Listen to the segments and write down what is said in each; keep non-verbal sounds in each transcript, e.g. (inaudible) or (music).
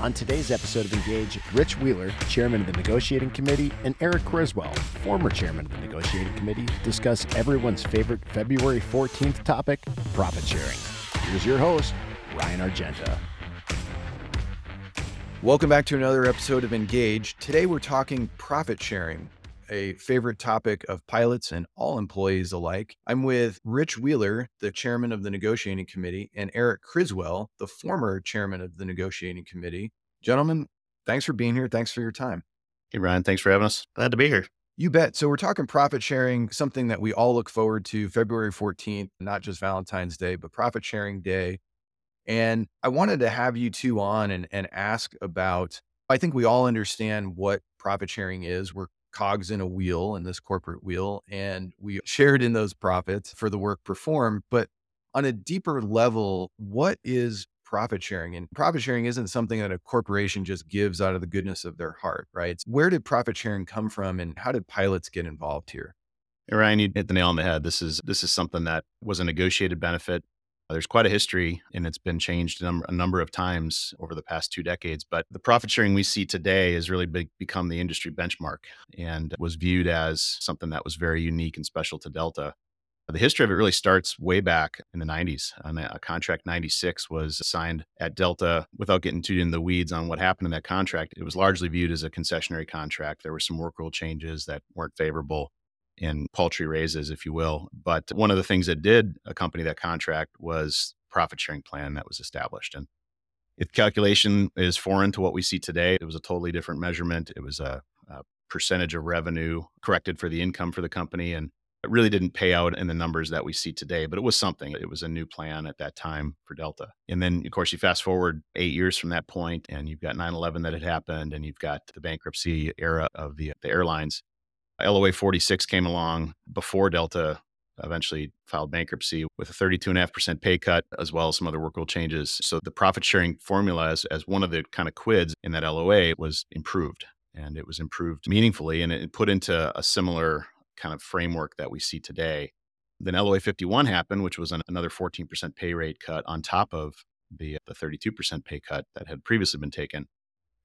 On today's episode of Engage, Rich Wheeler, chairman of the negotiating committee, and Eric Criswell, former chairman of the negotiating committee, discuss everyone's favorite February 14th topic profit sharing. Here's your host, Ryan Argenta. Welcome back to another episode of Engage. Today we're talking profit sharing, a favorite topic of pilots and all employees alike. I'm with Rich Wheeler, the chairman of the negotiating committee, and Eric Criswell, the former chairman of the negotiating committee. Gentlemen, thanks for being here. Thanks for your time. Hey, Ryan, thanks for having us. Glad to be here. You bet. So, we're talking profit sharing, something that we all look forward to February 14th, not just Valentine's Day, but profit sharing day. And I wanted to have you two on and, and ask about. I think we all understand what profit sharing is. We're cogs in a wheel in this corporate wheel and we (laughs) shared in those profits for the work performed but on a deeper level what is profit sharing? And profit sharing isn't something that a corporation just gives out of the goodness of their heart right? Where did profit sharing come from and how did pilots get involved here? Ryan you hit the nail on the head. This is this is something that was a negotiated benefit there's quite a history and it's been changed a number of times over the past two decades. But the profit sharing we see today has really be- become the industry benchmark and was viewed as something that was very unique and special to Delta. The history of it really starts way back in the 90s. a contract 96 was signed at Delta without getting too in the weeds on what happened in that contract. It was largely viewed as a concessionary contract. There were some work rule changes that weren't favorable in paltry raises, if you will. But one of the things that did accompany that contract was profit sharing plan that was established. And its calculation is foreign to what we see today. It was a totally different measurement. It was a, a percentage of revenue corrected for the income for the company. And it really didn't pay out in the numbers that we see today, but it was something. It was a new plan at that time for Delta. And then, of course, you fast forward eight years from that point, and you've got 9 11 that had happened, and you've got the bankruptcy era of the, the airlines. LOA 46 came along before Delta eventually filed bankruptcy with a 32.5% pay cut, as well as some other work rule changes. So the profit sharing formula, as, as one of the kind of quids in that LOA, was improved. And it was improved meaningfully and it put into a similar kind of framework that we see today. Then LOA 51 happened, which was an, another 14% pay rate cut on top of the, the 32% pay cut that had previously been taken,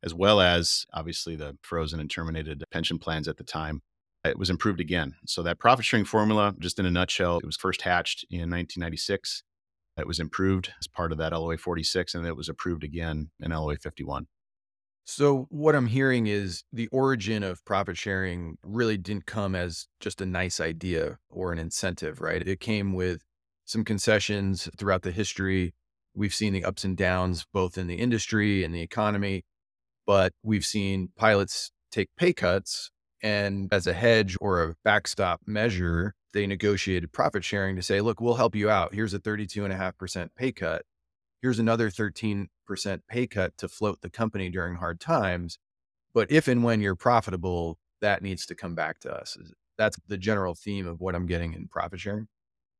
as well as obviously the frozen and terminated pension plans at the time it was improved again. So that profit sharing formula, just in a nutshell, it was first hatched in 1996. It was improved as part of that LOA 46, and it was approved again in LOA 51. So, what I'm hearing is the origin of profit sharing really didn't come as just a nice idea or an incentive, right? It came with some concessions throughout the history. We've seen the ups and downs both in the industry and the economy, but we've seen pilots take pay cuts and as a hedge or a backstop measure, they negotiated profit sharing to say, look, we'll help you out. Here's a 32.5% pay cut. Here's another 13% pay cut to float the company during hard times. But if and when you're profitable, that needs to come back to us. That's the general theme of what I'm getting in profit sharing.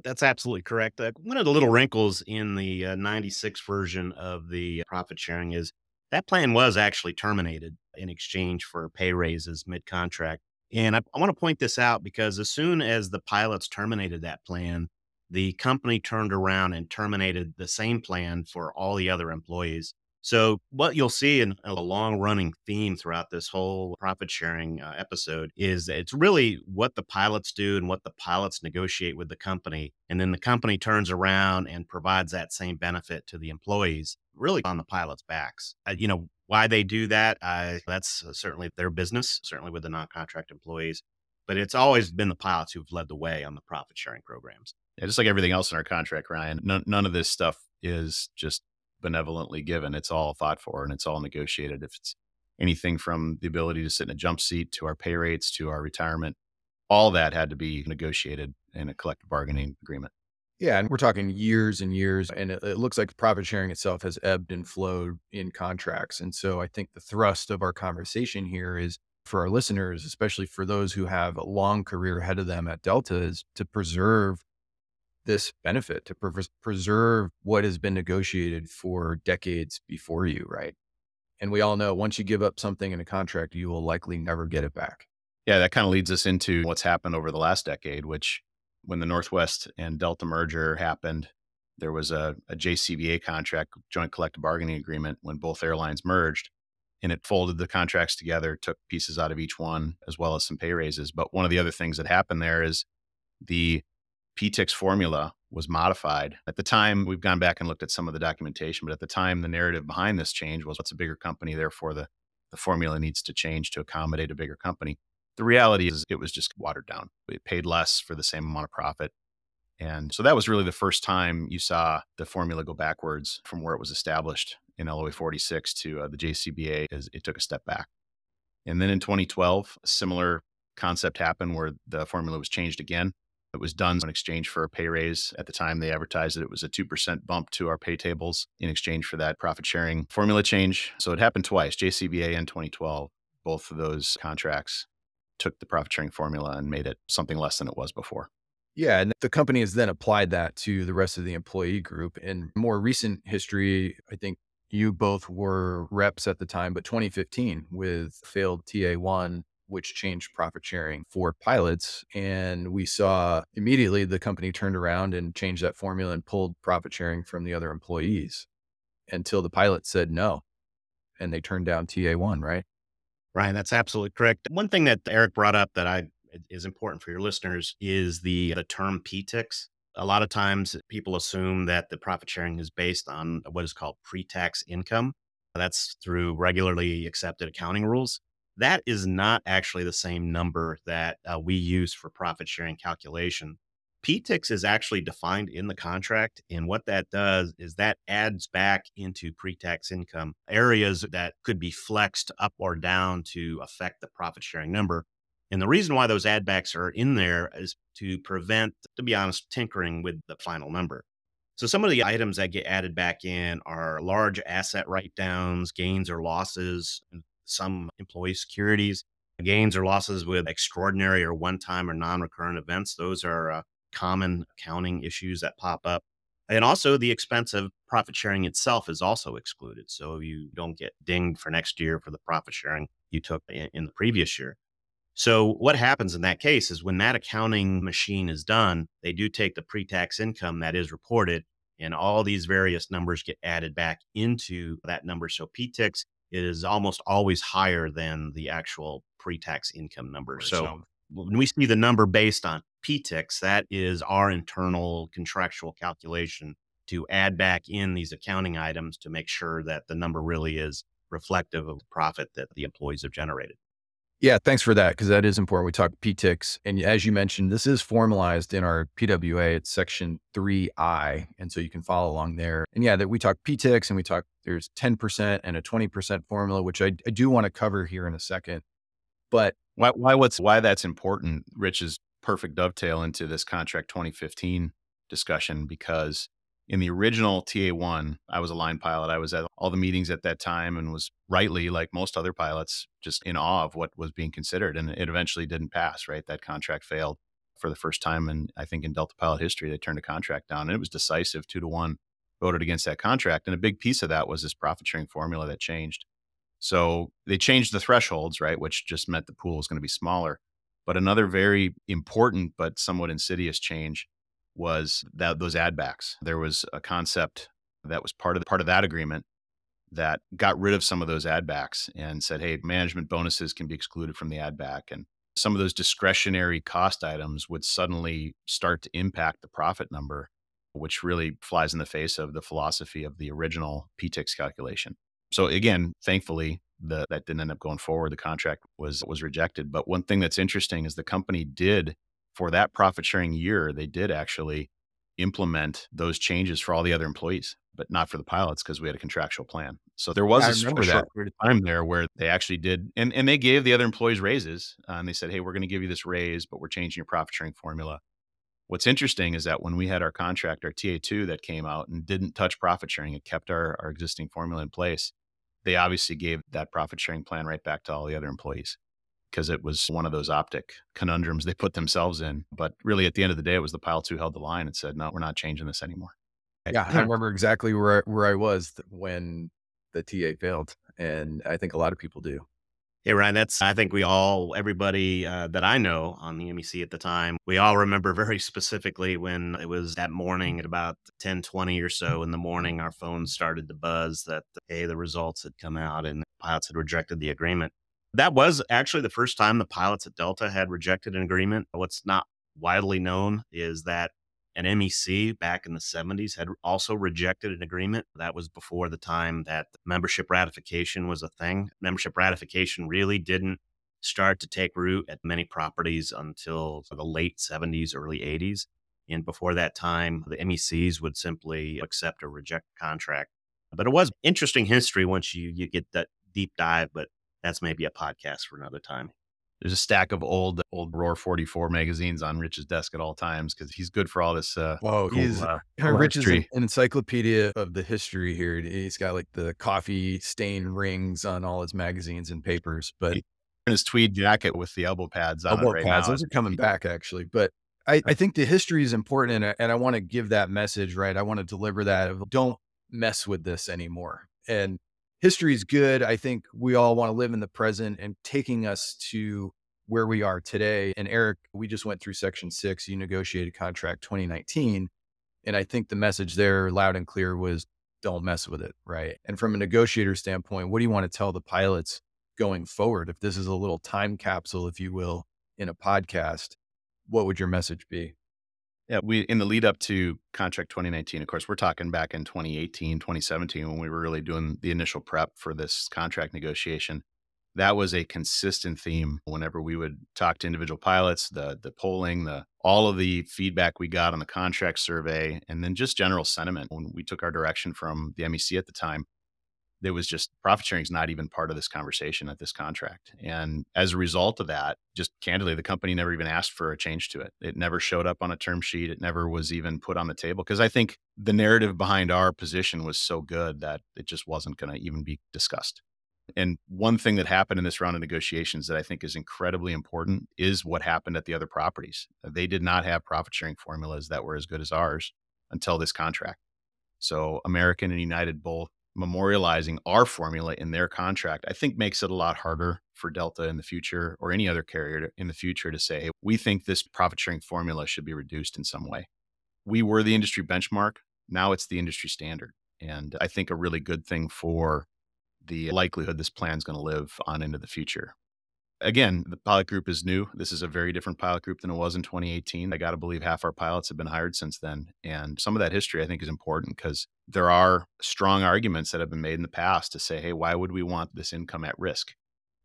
That's absolutely correct. Uh, one of the little wrinkles in the uh, 96 version of the profit sharing is that plan was actually terminated in exchange for pay raises mid contract. And I, I want to point this out because as soon as the pilots terminated that plan, the company turned around and terminated the same plan for all the other employees. So, what you'll see in a long running theme throughout this whole profit sharing uh, episode is it's really what the pilots do and what the pilots negotiate with the company. And then the company turns around and provides that same benefit to the employees, really on the pilots' backs. Uh, you know, why they do that, uh, that's certainly their business, certainly with the non contract employees. But it's always been the pilots who've led the way on the profit sharing programs. Yeah, just like everything else in our contract, Ryan, none of this stuff is just benevolently given. It's all thought for and it's all negotiated. If it's anything from the ability to sit in a jump seat to our pay rates to our retirement, all that had to be negotiated in a collective bargaining agreement. Yeah, and we're talking years and years, and it, it, looks like profit sharing itself has ebbed and flowed in contracts. And so I think the thrust of our conversation here is for our listeners, especially for those who have a long career ahead of them at Delta, is to preserve this benefit to pre- preserve what has been negotiated for decades before you, right? And we all know once you give up something in a contract, you will likely never get it back. Yeah, that kind of leads us into what's happened over the last decade, which when the Northwest and Delta merger happened, there was a, a JCBA contract, joint collective bargaining agreement, when both airlines merged. And it folded the contracts together, took pieces out of each one, as well as some pay raises. But one of the other things that happened there is the PTIX formula was modified. At the time, we've gone back and looked at some of the documentation, but at the time, the narrative behind this change was it's a bigger company, therefore the, the formula needs to change to accommodate a bigger company. The reality is it was just watered down. It paid less for the same amount of profit. And so that was really the first time you saw the formula go backwards from where it was established in LOA 46 to uh, the JCBA as it took a step back. And then in 2012, a similar concept happened where the formula was changed again. It was done in exchange for a pay raise. At the time, they advertised that it was a 2% bump to our pay tables in exchange for that profit sharing formula change. So it happened twice, JCBA and 2012. Both of those contracts took the profit sharing formula and made it something less than it was before. Yeah. And the company has then applied that to the rest of the employee group. In more recent history, I think you both were reps at the time, but 2015 with failed TA1 which changed profit sharing for pilots. And we saw immediately the company turned around and changed that formula and pulled profit sharing from the other employees until the pilot said no. And they turned down TA1, right? Ryan, that's absolutely correct. One thing that Eric brought up that I is important for your listeners is the the term PTIX. A lot of times people assume that the profit sharing is based on what is called pre-tax income. That's through regularly accepted accounting rules that is not actually the same number that uh, we use for profit sharing calculation. PTIX is actually defined in the contract. And what that does is that adds back into pre tax income areas that could be flexed up or down to affect the profit sharing number. And the reason why those add backs are in there is to prevent, to be honest, tinkering with the final number. So some of the items that get added back in are large asset write downs, gains or losses, some employee securities, gains or losses with extraordinary or one time or non recurrent events. Those are uh, common accounting issues that pop up. And also, the expense of profit sharing itself is also excluded. So you don't get dinged for next year for the profit sharing you took in, in the previous year. So, what happens in that case is when that accounting machine is done, they do take the pre tax income that is reported, and all these various numbers get added back into that number. So, PTIX is almost always higher than the actual pre-tax income number. So, so when we see the number based on PTIX, that is our internal contractual calculation to add back in these accounting items to make sure that the number really is reflective of the profit that the employees have generated. Yeah, thanks for that because that is important. We talk PTIX, and as you mentioned, this is formalized in our PWA. It's section 3I, and so you can follow along there. And yeah, that we talk PTIX and we talk there's 10% and a 20% formula, which I, I do want to cover here in a second. But why why what's why that's important, Rich is perfect dovetail into this contract 2015 discussion because in the original TA1, I was a line pilot. I was at all the meetings at that time and was rightly, like most other pilots, just in awe of what was being considered. And it eventually didn't pass, right? That contract failed for the first time. And I think in Delta pilot history, they turned a contract down and it was decisive two to one voted against that contract. And a big piece of that was this profit sharing formula that changed. So they changed the thresholds, right? Which just meant the pool was going to be smaller. But another very important but somewhat insidious change was that those add backs. There was a concept that was part of part of that agreement that got rid of some of those add backs and said, hey, management bonuses can be excluded from the add back. And some of those discretionary cost items would suddenly start to impact the profit number, which really flies in the face of the philosophy of the original PTIX calculation. So again, thankfully, the, that didn't end up going forward. The contract was was rejected. But one thing that's interesting is the company did for that profit sharing year, they did actually implement those changes for all the other employees, but not for the pilots because we had a contractual plan. So there was a short that. period of time there where they actually did, and, and they gave the other employees raises. Uh, and they said, hey, we're going to give you this raise, but we're changing your profit sharing formula. What's interesting is that when we had our contract, our TA2 that came out and didn't touch profit sharing, it kept our, our existing formula in place. They obviously gave that profit sharing plan right back to all the other employees because it was one of those optic conundrums they put themselves in. But really, at the end of the day, it was the pilots who held the line and said, no, we're not changing this anymore. Yeah, I remember exactly where, where I was when the TA failed. And I think a lot of people do. Hey, Ryan, that's, I think we all, everybody uh, that I know on the MEC at the time, we all remember very (laughs) specifically when it was that morning at about 10 20 or so in the morning, our phones started to buzz that, hey, the results had come out and pilots had rejected the agreement. That was actually the first time the pilots at Delta had rejected an agreement. What's not widely known is that an MEC back in the 70s had also rejected an agreement. That was before the time that membership ratification was a thing. Membership ratification really didn't start to take root at many properties until the late 70s, early 80s. And before that time, the MECs would simply accept or reject contract. But it was interesting history once you, you get that deep dive, but that's maybe a podcast for another time there's a stack of old old Roar 44 magazines on Rich's desk at all times because he's good for all this. Uh, Whoa, cool, he's uh, (laughs) Rich is an encyclopedia of the history here. He's got like the coffee stain rings on all his magazines and papers. But in his tweed jacket with the elbow pads on elbow right pads, now. those are coming back actually. But I, I think the history is important, and I, and I want to give that message. Right, I want to deliver that. Of, don't mess with this anymore. And history is good. I think we all want to live in the present and taking us to where we are today. And Eric, we just went through section six, you negotiated contract 2019. And I think the message there loud and clear was don't mess with it. Right. And from a negotiator standpoint, what do you want to tell the pilots going forward? If this is a little time capsule, if you will, in a podcast, what would your message be? Yeah, we in the lead up to contract 2019, of course, we're talking back in 2018, 2017 when we were really doing the initial prep for this contract negotiation. That was a consistent theme whenever we would talk to individual pilots, the the polling, the all of the feedback we got on the contract survey, and then just general sentiment when we took our direction from the MEC at the time there was just profit sharing is not even part of this conversation at this contract. And as a result of that, just candidly, the company never even asked for a change to it. It never showed up on a term sheet. It never was even put on the table because I think the narrative behind our position was so good that it just wasn't going to even be discussed. And one thing that happened in this round of negotiations that I think is incredibly important is what happened at the other properties. They did not have profit sharing formulas that were as good as ours until this contract. So American and United both memorializing our formula in their contract, I think makes it a lot harder for Delta in the future or any other carrier in the future to say, hey, we think this profit sharing formula should be reduced in some way. We were the industry benchmark. Now it's the industry standard. And I think a really good thing for the likelihood this plan is going to live on into the future again, the pilot group is new. This is a very different pilot group than it was in 2018. I got to believe half our pilots have been hired since then. And some of that history I think is important because there are strong arguments that have been made in the past to say, hey, why would we want this income at risk?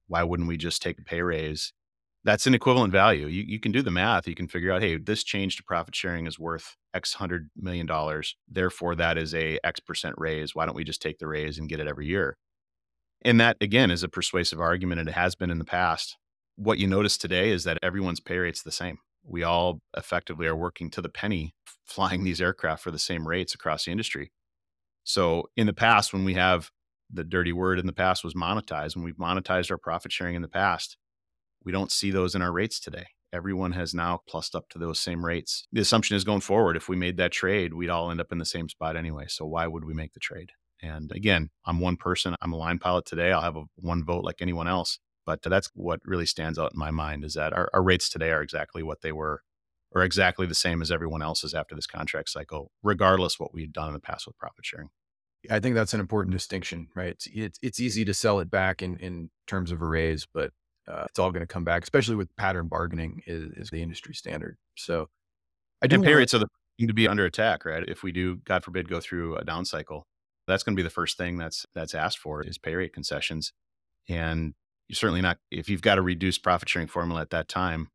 Why wouldn't we just take a pay raise? That's an equivalent value. You, you can do the math. You can figure out, hey, this change to profit sharing is worth X hundred million dollars. Therefore, that is a X percent raise. Why don't we just take the raise and get it every year? And that, again, is a persuasive argument, and it has been in the past. What you notice today is that everyone's pay rate's the same. We all effectively are working to the penny flying these aircraft for the same rates across the industry. So, in the past, when we have the dirty word in the past was monetized, when we've monetized our profit sharing in the past, we don't see those in our rates today. Everyone has now plussed up to those same rates. The assumption is going forward, if we made that trade, we'd all end up in the same spot anyway. So, why would we make the trade? And again, I'm one person. I'm a line pilot today. I'll have a one vote like anyone else. But that's what really stands out in my mind is that our, our rates today are exactly what they were or exactly the same as everyone else's after this contract cycle, regardless what we've done in the past with profit sharing. I think that's an important distinction, right? It's it's, it's easy to sell it back in, in terms of a raise, but uh, it's all going to come back, especially with pattern bargaining is, is the industry standard. So I do. And pay rates are the to be under attack, right? If we do, God forbid, go through a down cycle, that's going to be the first thing that's that's asked for is pay rate concessions. And you're certainly not if you've got a reduced profit sharing formula at that time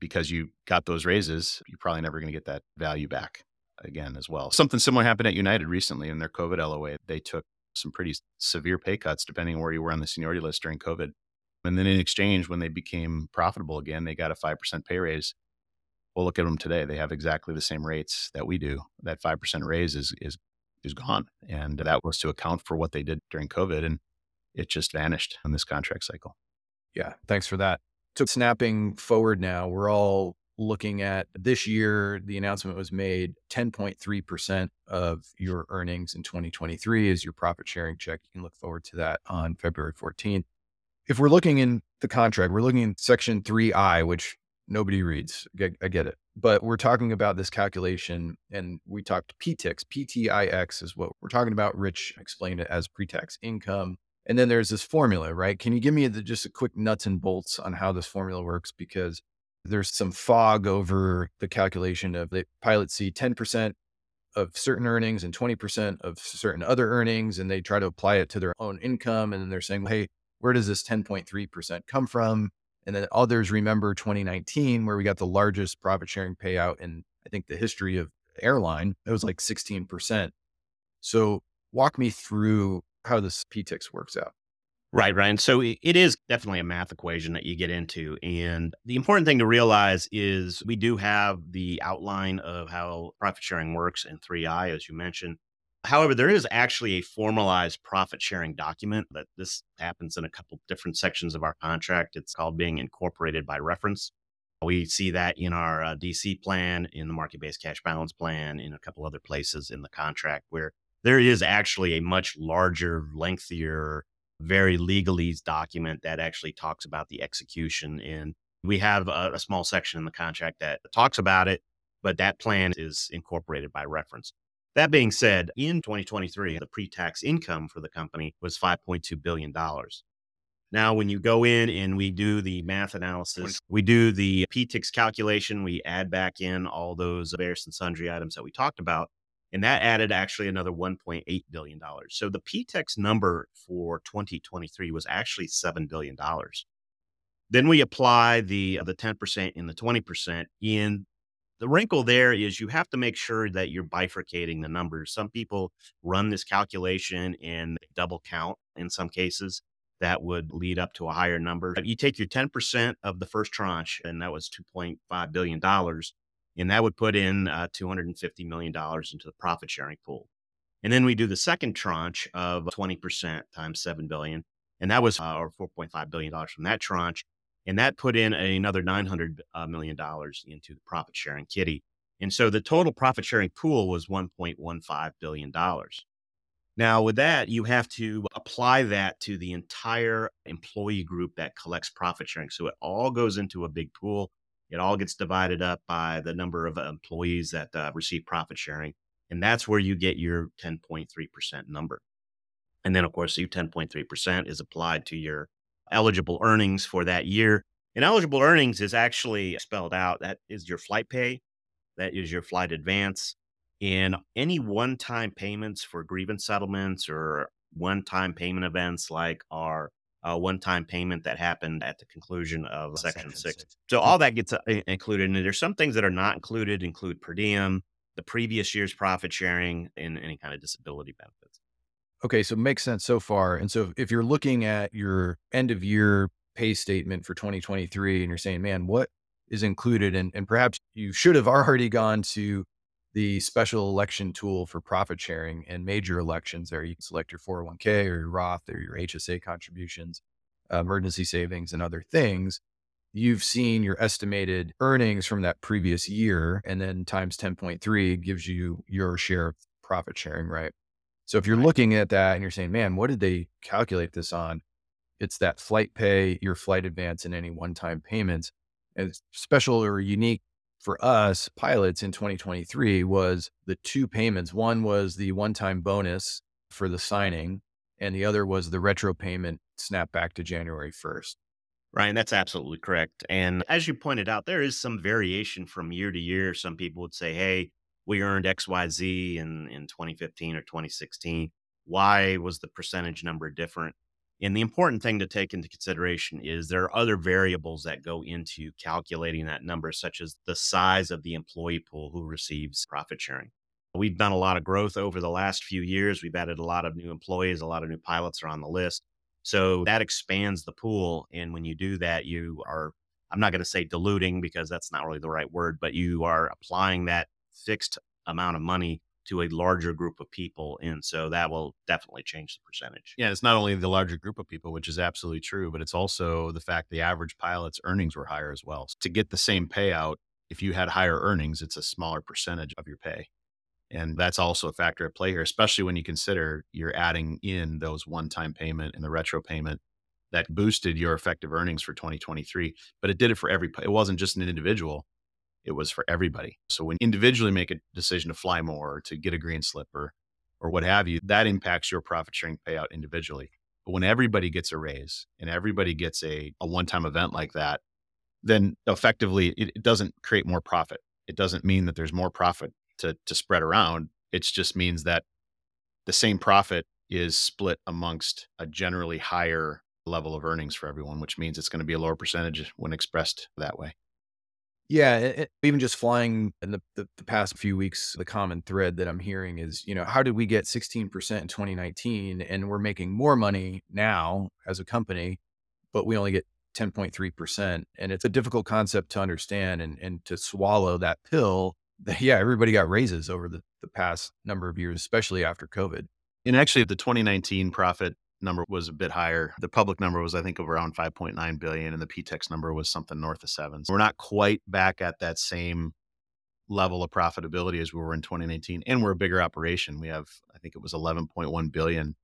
because you got those raises, you're probably never going to get that value back again as well. Something similar happened at United recently in their COVID LOA. They took some pretty severe pay cuts depending on where you were on the seniority list during COVID. And then in exchange, when they became profitable again, they got a 5% pay raise. Well, look at them today. They have exactly the same rates that we do. That 5% raise is, is is gone. And that was to account for what they did during COVID. And it just vanished in this contract cycle. Yeah. Thanks for that. So, snapping forward now, we're all looking at this year. The announcement was made 10.3% of your earnings in 2023 is your profit sharing check. You can look forward to that on February 14th. if we're looking in the contract, we're looking in section 3I, which nobody reads. I get, it. But we're talking about this calculation and we talked PTIX. PTIX is what we're talking about. Rich explained it as pre tax income. And then there's this formula, right? Can you give me the, just a quick nuts and bolts on how this formula works? Because there's some fog over the calculation of the pilots see 10% of certain earnings and 20% of certain other earnings, and they try to apply it to their own income. And then they're saying, hey, where does this 10.3% come from? And then others remember 2019, where we got the largest profit sharing payout in, I think, the history of airline. It was like 16%. So walk me through how this PTIX works out. Right, Ryan. So it is definitely a math equation that you get into. And the important thing to realize is we do have the outline of how profit sharing works in 3I, as you mentioned. However, there is actually a formalized profit sharing document that this happens in a couple different sections of our contract. It's called being incorporated by reference. We see that in our uh, DC plan, in the market based cash balance plan, in a couple other places in the contract where there is actually a much larger, lengthier very legalese document that actually talks about the execution. And we have a, a small section in the contract that talks about it, but that plan is incorporated by reference. That being said, in 2023, the pre tax income for the company was $5.2 billion. Now, when you go in and we do the math analysis, we do the PTIX calculation, we add back in all those various and sundry items that we talked about. And that added actually another $1.8 billion. So the PTIX number for 2023 was actually $7 billion. Then we apply the, the 10% and the 20%. In the wrinkle there is you have to make sure that you're bifurcating the numbers. Some people run this calculation and double count in some cases. That would lead up to a higher number. You take your 10% of the first tranche, and that was $2.5 billion and that would put in uh, $250 million into the profit sharing pool. And then we do the second tranche of 20% times 7 billion. And that was, uh, or $4.5 billion from that tranche. And that put in another $900 uh, into the profit sharing kitty. And so the total profit sharing pool was $1.15 billion. Now, with that, you have to apply that to the entire employee group that collects profit sharing. So it all goes into a big pool. It all gets divided up by the number of employees that uh, receive profit sharing. And that's where you get your 10.3% number. And then, of course, your 10.3% is applied to your eligible earnings for that year. And eligible earnings is actually spelled out. That is your flight pay, that is your flight advance, and any one time payments for grievance settlements or one time payment events like our a one-time payment that happened at the conclusion of Section, Section six. six. So all that gets uh, included, and there's some things that are not included, include per diem, the previous year's profit sharing, and any kind of disability benefits. Okay, so makes sense so far. And so if you're looking at your end of year pay statement for 2023 and you're saying, man, what is included? And, and perhaps you should have (laughs) already gone to the special election tool for profit sharing and major elections there. You can select your 401k or your Roth or your HSA contributions, uh, emergency savings, and other things. You've seen your estimated earnings from that previous year, and then times 10.3 gives you your share of profit sharing, right? So if you're looking at that and you're saying, man, what did they calculate this on? It's that flight pay, your flight advance, and any one time payments. And special or unique for us pilots in 2023 was the two payments. One was the one time bonus for the signing, and the other was the retro payment snap back to January 1st. Ryan, that's absolutely correct. And as you pointed out, there is some variation from year to year. Some people would say, hey, we earned XYZ in, in 2015 or 2016. Why was the percentage number different? And the important thing to take into consideration is there are other variables that go into calculating that number, such as the size of the employee pool who receives profit sharing. We've done a lot of growth over the last few years. We've added a lot of new employees, a lot of new pilots are on the list. So that expands the pool. And when you do that, you are, I'm not going to say diluting because that's not really the right word, but you are applying that fixed amount of money to a larger group of people. And so that will definitely change the percentage. Yeah, it's not only the larger group of people, which is absolutely true, but it's also the fact the average pilot's earnings were higher as well. So to get the same payout, if you had higher earnings, it's a smaller percentage of your pay. And that's also a factor at play here, especially when you consider you're adding in those one time payment and the retro payment that boosted your effective earnings for 2023, but it did it for every, it wasn't just an individual. It was for everybody. So when individually make a decision to fly more or to get a green slip or, or what have you, that impacts your profit sharing payout individually. But when everybody gets a raise and everybody gets a, a one time event like that, then effectively it, it doesn't create more profit. It doesn't mean that there's more profit to, to spread around. It just means that the same profit is split amongst a generally higher level of earnings for everyone, which means it's going to be a lower percentage when expressed that way. Yeah, it, even just flying in the, the, the, past few weeks, the common thread that I'm hearing is, you know, how did we get 16% in 2019 and we're making more money now as a company, but we only get 10.3%. And it's a difficult concept to understand and, and to swallow that pill that, yeah, everybody got raises over the, the past number of years, especially after COVID. And actually, the 2019 profit number was a bit higher. The public number was, I think, around 5.9 billion, and the PTIX number was something north of seven. So we're not quite back at that same level of profitability as we were in 2019, and we're a bigger operation. We have, I think, it was 11.1 billion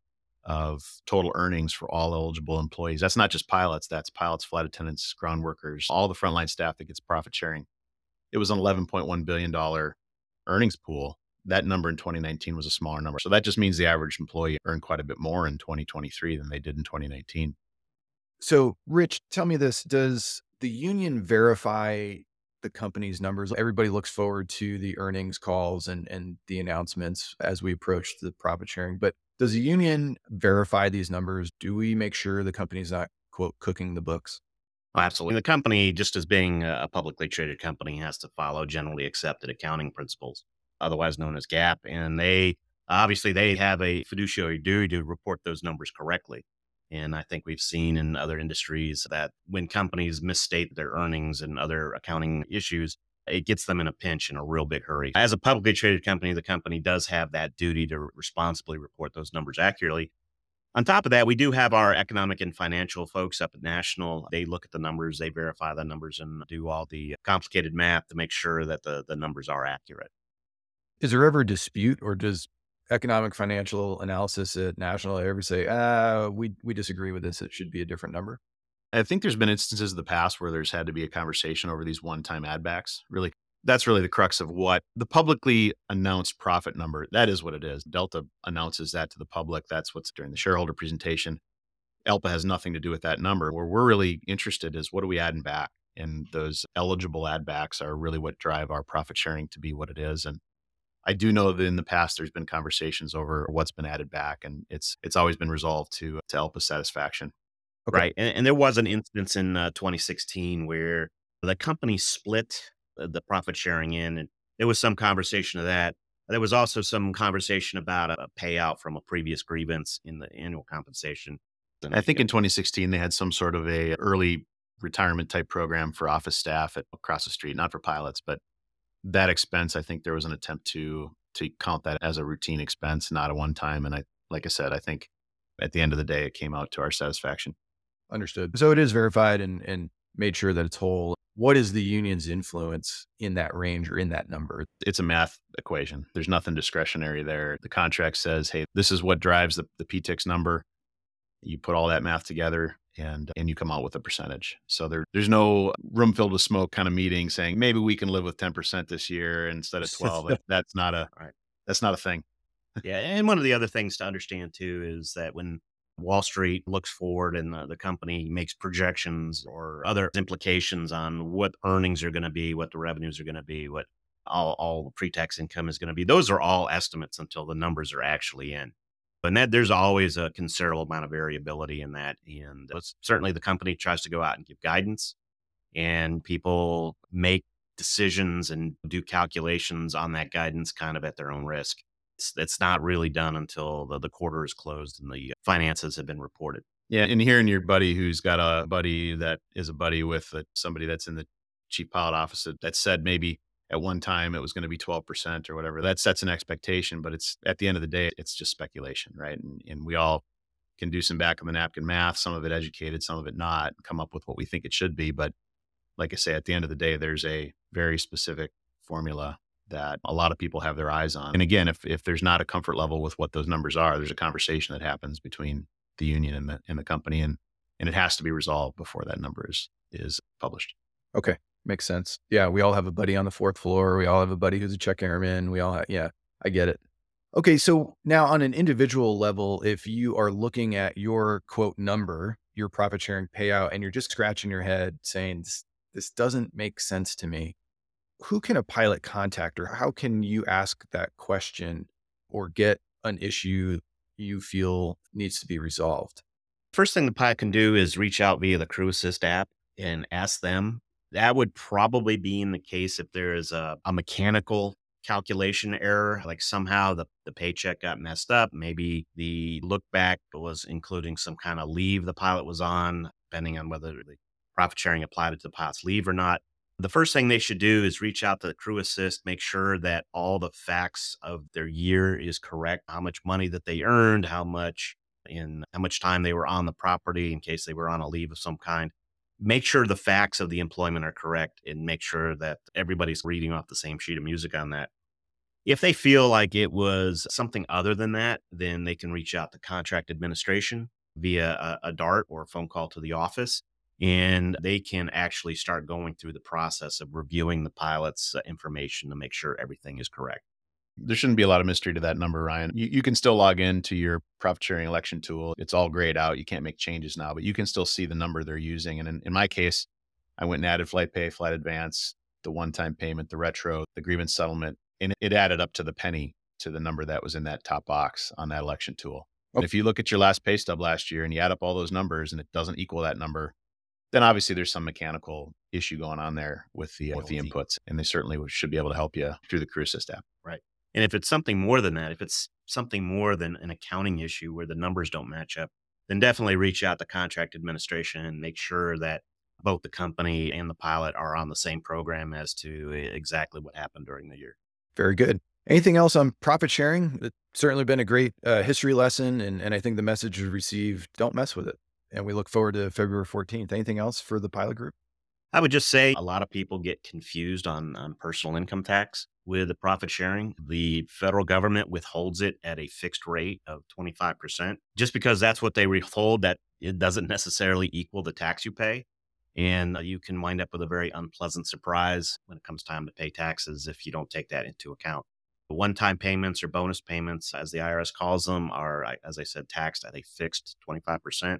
of total earnings for all eligible employees. That's not just pilots; that's pilots, flight attendants, ground workers, all the frontline staff that gets profit sharing. It was an 11.1 billion dollar earnings pool that number in 2019 was a smaller number. So that just means the average employee earned quite a bit more in 2023 than they did in 2019. So, Rich, tell me this Does the union verify the company's numbers? Everybody looks forward to the earnings calls and, and the announcements as we approach the profit sharing. But does the union verify these numbers? Do we make sure the company's not, quote, cooking the books? Oh, absolutely. The company, just as being a publicly traded company, has to follow generally accepted accounting principles otherwise known as GAAP. And they obviously they have a fiduciary duty to report those numbers correctly. And I think we've seen in other industries that when companies misstate their earnings and other accounting issues, it gets them in a pinch in a real big hurry. As a publicly traded company, the company does have that duty to responsibly report those numbers accurately. On top of that, we do have our economic and financial folks up at National. They look at the numbers, they verify the numbers, and do all the complicated math to make sure that the, the numbers are accurate. Is there ever a dispute or does economic financial analysis at national ever say, ah, we, we disagree with this. It should be a different number? I think there's been instances in the past where there's had to be a conversation over these one time add backs. Really, that's really the crux of what the publicly announced profit number, that is what it is. Delta announces that to the public. That's what's during the shareholder presentation. ALPA has nothing to do with that number. Where we're really interested is what are we adding back? And those eligible add backs are really what drive our profit sharing to be what it is. And I do know that in the past there's been conversations over what's been added back, and it's it's always been resolved to to ALPA satisfaction. Okay. Right, and, and, there was an instance in uh, 2016 where the company split the profit sharing in, and there was some conversation of that. There was also some conversation about a payout from a previous grievance in the annual compensation. And I think in 2016 they had some sort of a early retirement type program for office staff at across the street, not for pilots, but that expense, I think there was an attempt to to count that as a routine expense, not a one time. And I, like I said, I think at the end of the day, it came out to our satisfaction. Understood. So it is verified and and made sure that it's whole. What is the union's influence in that range or in that number? It's a math equation. There's nothing discretionary there. The contract says, hey, this is what drives the, the PTIX number. You put all that math together and and you come out with a percentage. So there there's no room filled with smoke kind of meeting saying maybe we can live with 10% this year instead of 12. that's not a (laughs) right. that's not a thing. (laughs) yeah, and one of the other things to understand too is that when Wall Street looks forward and the, the company makes projections or other implications on what earnings are going to be, what the revenues are going to be, what all, all the pre-tax income is going to be. Those are all estimates until the numbers are actually in. And that there's always a considerable amount of variability in that. And certainly the company tries to go out and give guidance, and people make decisions and do calculations on that guidance kind of at their own risk. It's, it's not really done until the, the quarter is closed and the finances have been reported. Yeah. And hearing your buddy who's got a buddy that is a buddy with uh, somebody that's in the chief pilot office that said maybe at one time it was going to be 12% or whatever. That sets an expectation, but it's at the end of the day, it's just speculation, right? And, and we all can do some back of the napkin math, some of it educated, some of it not, come up with what we think it should be. But like I say, at the end of the day, there's a very specific formula that a lot of people have their eyes on. And again, if, if there's not a comfort level with what those numbers are, there's a conversation that happens between the union and the, and the company. And, and it has to be resolved before that number is is published. Okay, makes sense. Yeah, we all have a buddy on the fourth floor. We all have a buddy who's a check airman. We all, have, yeah, I get it. Okay, so now on an individual level, if you are looking at your quote number, your profit sharing payout, and you're just scratching your head saying this, this doesn't make sense to me, who can a pilot contact or how can you ask that question or get an issue you feel needs to be resolved? First thing the pilot can do is reach out via the Crew Assist app and ask them. That would probably be in the case if there is a, a mechanical calculation error, like somehow the, the paycheck got messed up. Maybe the look back was including some kind of leave the pilot was on, depending on whether the profit sharing applied to the pilot's leave or not. The first thing they should do is reach out to the crew assist, make sure that all the facts of their year is correct, how much money that they earned, how much in how much time they were on the property in case they were on a leave of some kind. Make sure the facts of the employment are correct and make sure that everybody's reading off the same sheet of music on that. If they feel like it was something other than that, then they can reach out to contract administration via a, a DART or a phone call to the office and they can actually start going through the process of reviewing the pilot's uh, information to make sure everything is correct. There shouldn't be a lot of mystery to that number, Ryan. You, you can still log in to your profit sharing election tool. It's all grayed out. You can't make changes now, but you can still see the number they're using. And in, in my case, I went and added flight pay, flight advance, the one time payment, the retro, the grievance settlement, and it added up to the penny to the number that was in that top box on that election tool. Okay. if you look at your last pay stub last year and you add up all those numbers and it doesn't equal that number, then obviously there's some mechanical issue going on there with the uh, with the inputs, and they certainly should be able to help you through the Crew Assist app. Right. And if it's something more than that, if it's something more than an accounting issue where the numbers don't match up, then definitely reach out to contract administration and make sure that both the company and the pilot are on the same program as to exactly what happened during the year. Very good. Anything else on profit sharing? It's certainly been a great uh, history lesson, and, and I think the message received don't mess with it and we look forward to February 14th. Anything else for the pilot group? I would just say a lot of people get confused on, on personal income tax with the profit sharing. The federal government withholds it at a fixed rate of 25%. Just because that's what they withhold, that it doesn't (laughs) necessarily equal the tax you pay. And uh, you can wind up with a very unpleasant surprise when it comes time to pay taxes if you don't take that into account. One time payments or bonus payments, as the IRS calls them, are, as I said, taxed at a fixed 25%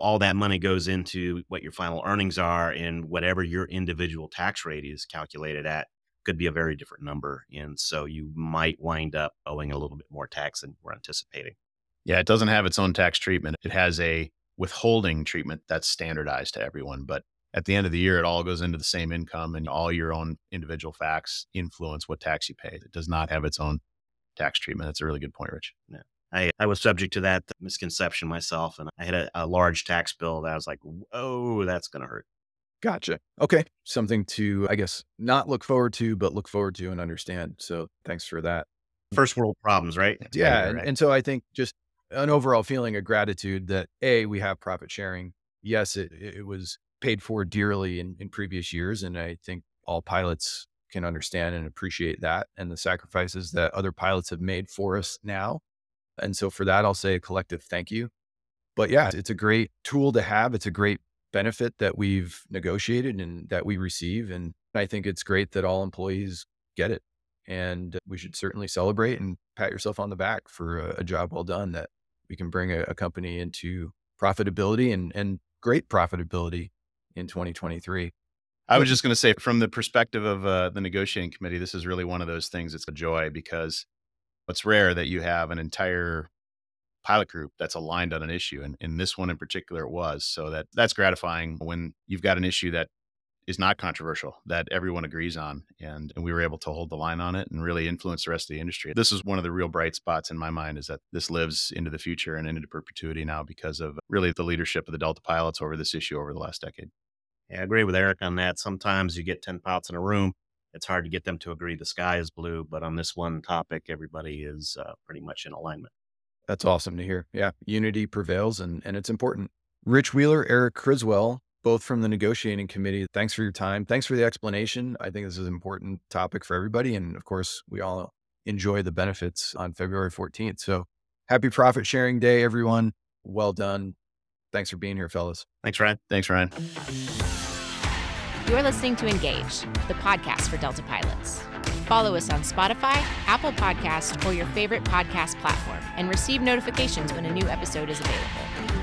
all that money goes into what your final earnings are and whatever your individual tax rate is calculated at could be a very different number and so you might wind up owing a little bit more tax than we're anticipating. Yeah it doesn't have its own tax treatment. It has a withholding treatment that's standardized to everyone but at the end of the year it all goes into the same income and all your own individual facts influence what tax you pay. It does not have its own tax treatment. That's a really good point rich. Yeah. I, I was subject to that misconception myself, and I had a, a large tax bill that I was like, whoa, that's going to hurt." Gotcha. Okay, something to I guess not look forward to, but look forward to and understand. So thanks for that. First world problems, right? Yeah, right. And, and so I think just an overall feeling of gratitude that a we have profit sharing. Yes, it it was paid for dearly in, in previous years, and I think all pilots can understand and appreciate that and the sacrifices that other pilots have made for us now and so for that, I'll say a collective thank you. But yeah, it's a great tool to have. It's a great benefit that we've negotiated and that we receive. And I think it's great that all employees get it. And we should certainly celebrate and pat yourself on the back for a, a job well done that we can bring a, a company into profitability and, and great profitability in 2023. I was just going to say, from the perspective of uh, the negotiating committee, this is really one of those things. It's a joy because it's rare that you have an entire pilot group that's aligned on an issue and in this one in particular it was so that that's gratifying when you've got an issue that is not controversial that everyone agrees on and, and we were able to hold the line on it and really influence the rest of the industry this is one of the real bright spots in my mind is that this lives into the future and into perpetuity now because of really the leadership of the delta pilots over this issue over the last decade yeah, I agree with Eric on that. Sometimes you get 10 pilots in a room it's hard to get them to agree the sky is blue. But on this one topic, everybody is uh, pretty much in alignment. That's awesome to hear. Yeah, unity prevails and, and it's important. Rich Wheeler, Eric Criswell, both from the negotiating committee. Thanks for your time. Thanks for the explanation. I think this is an important topic for everybody. And of course, we all enjoy the benefits on February 14th. So happy profit sharing day, everyone. Well done. Thanks for being here, fellas. Thanks, Ryan. Thanks, Ryan. You're listening to Engage, the podcast for Delta pilots. Follow us on Spotify, Apple Podcast, or your favorite podcast platform, and receive notifications when a new episode is available.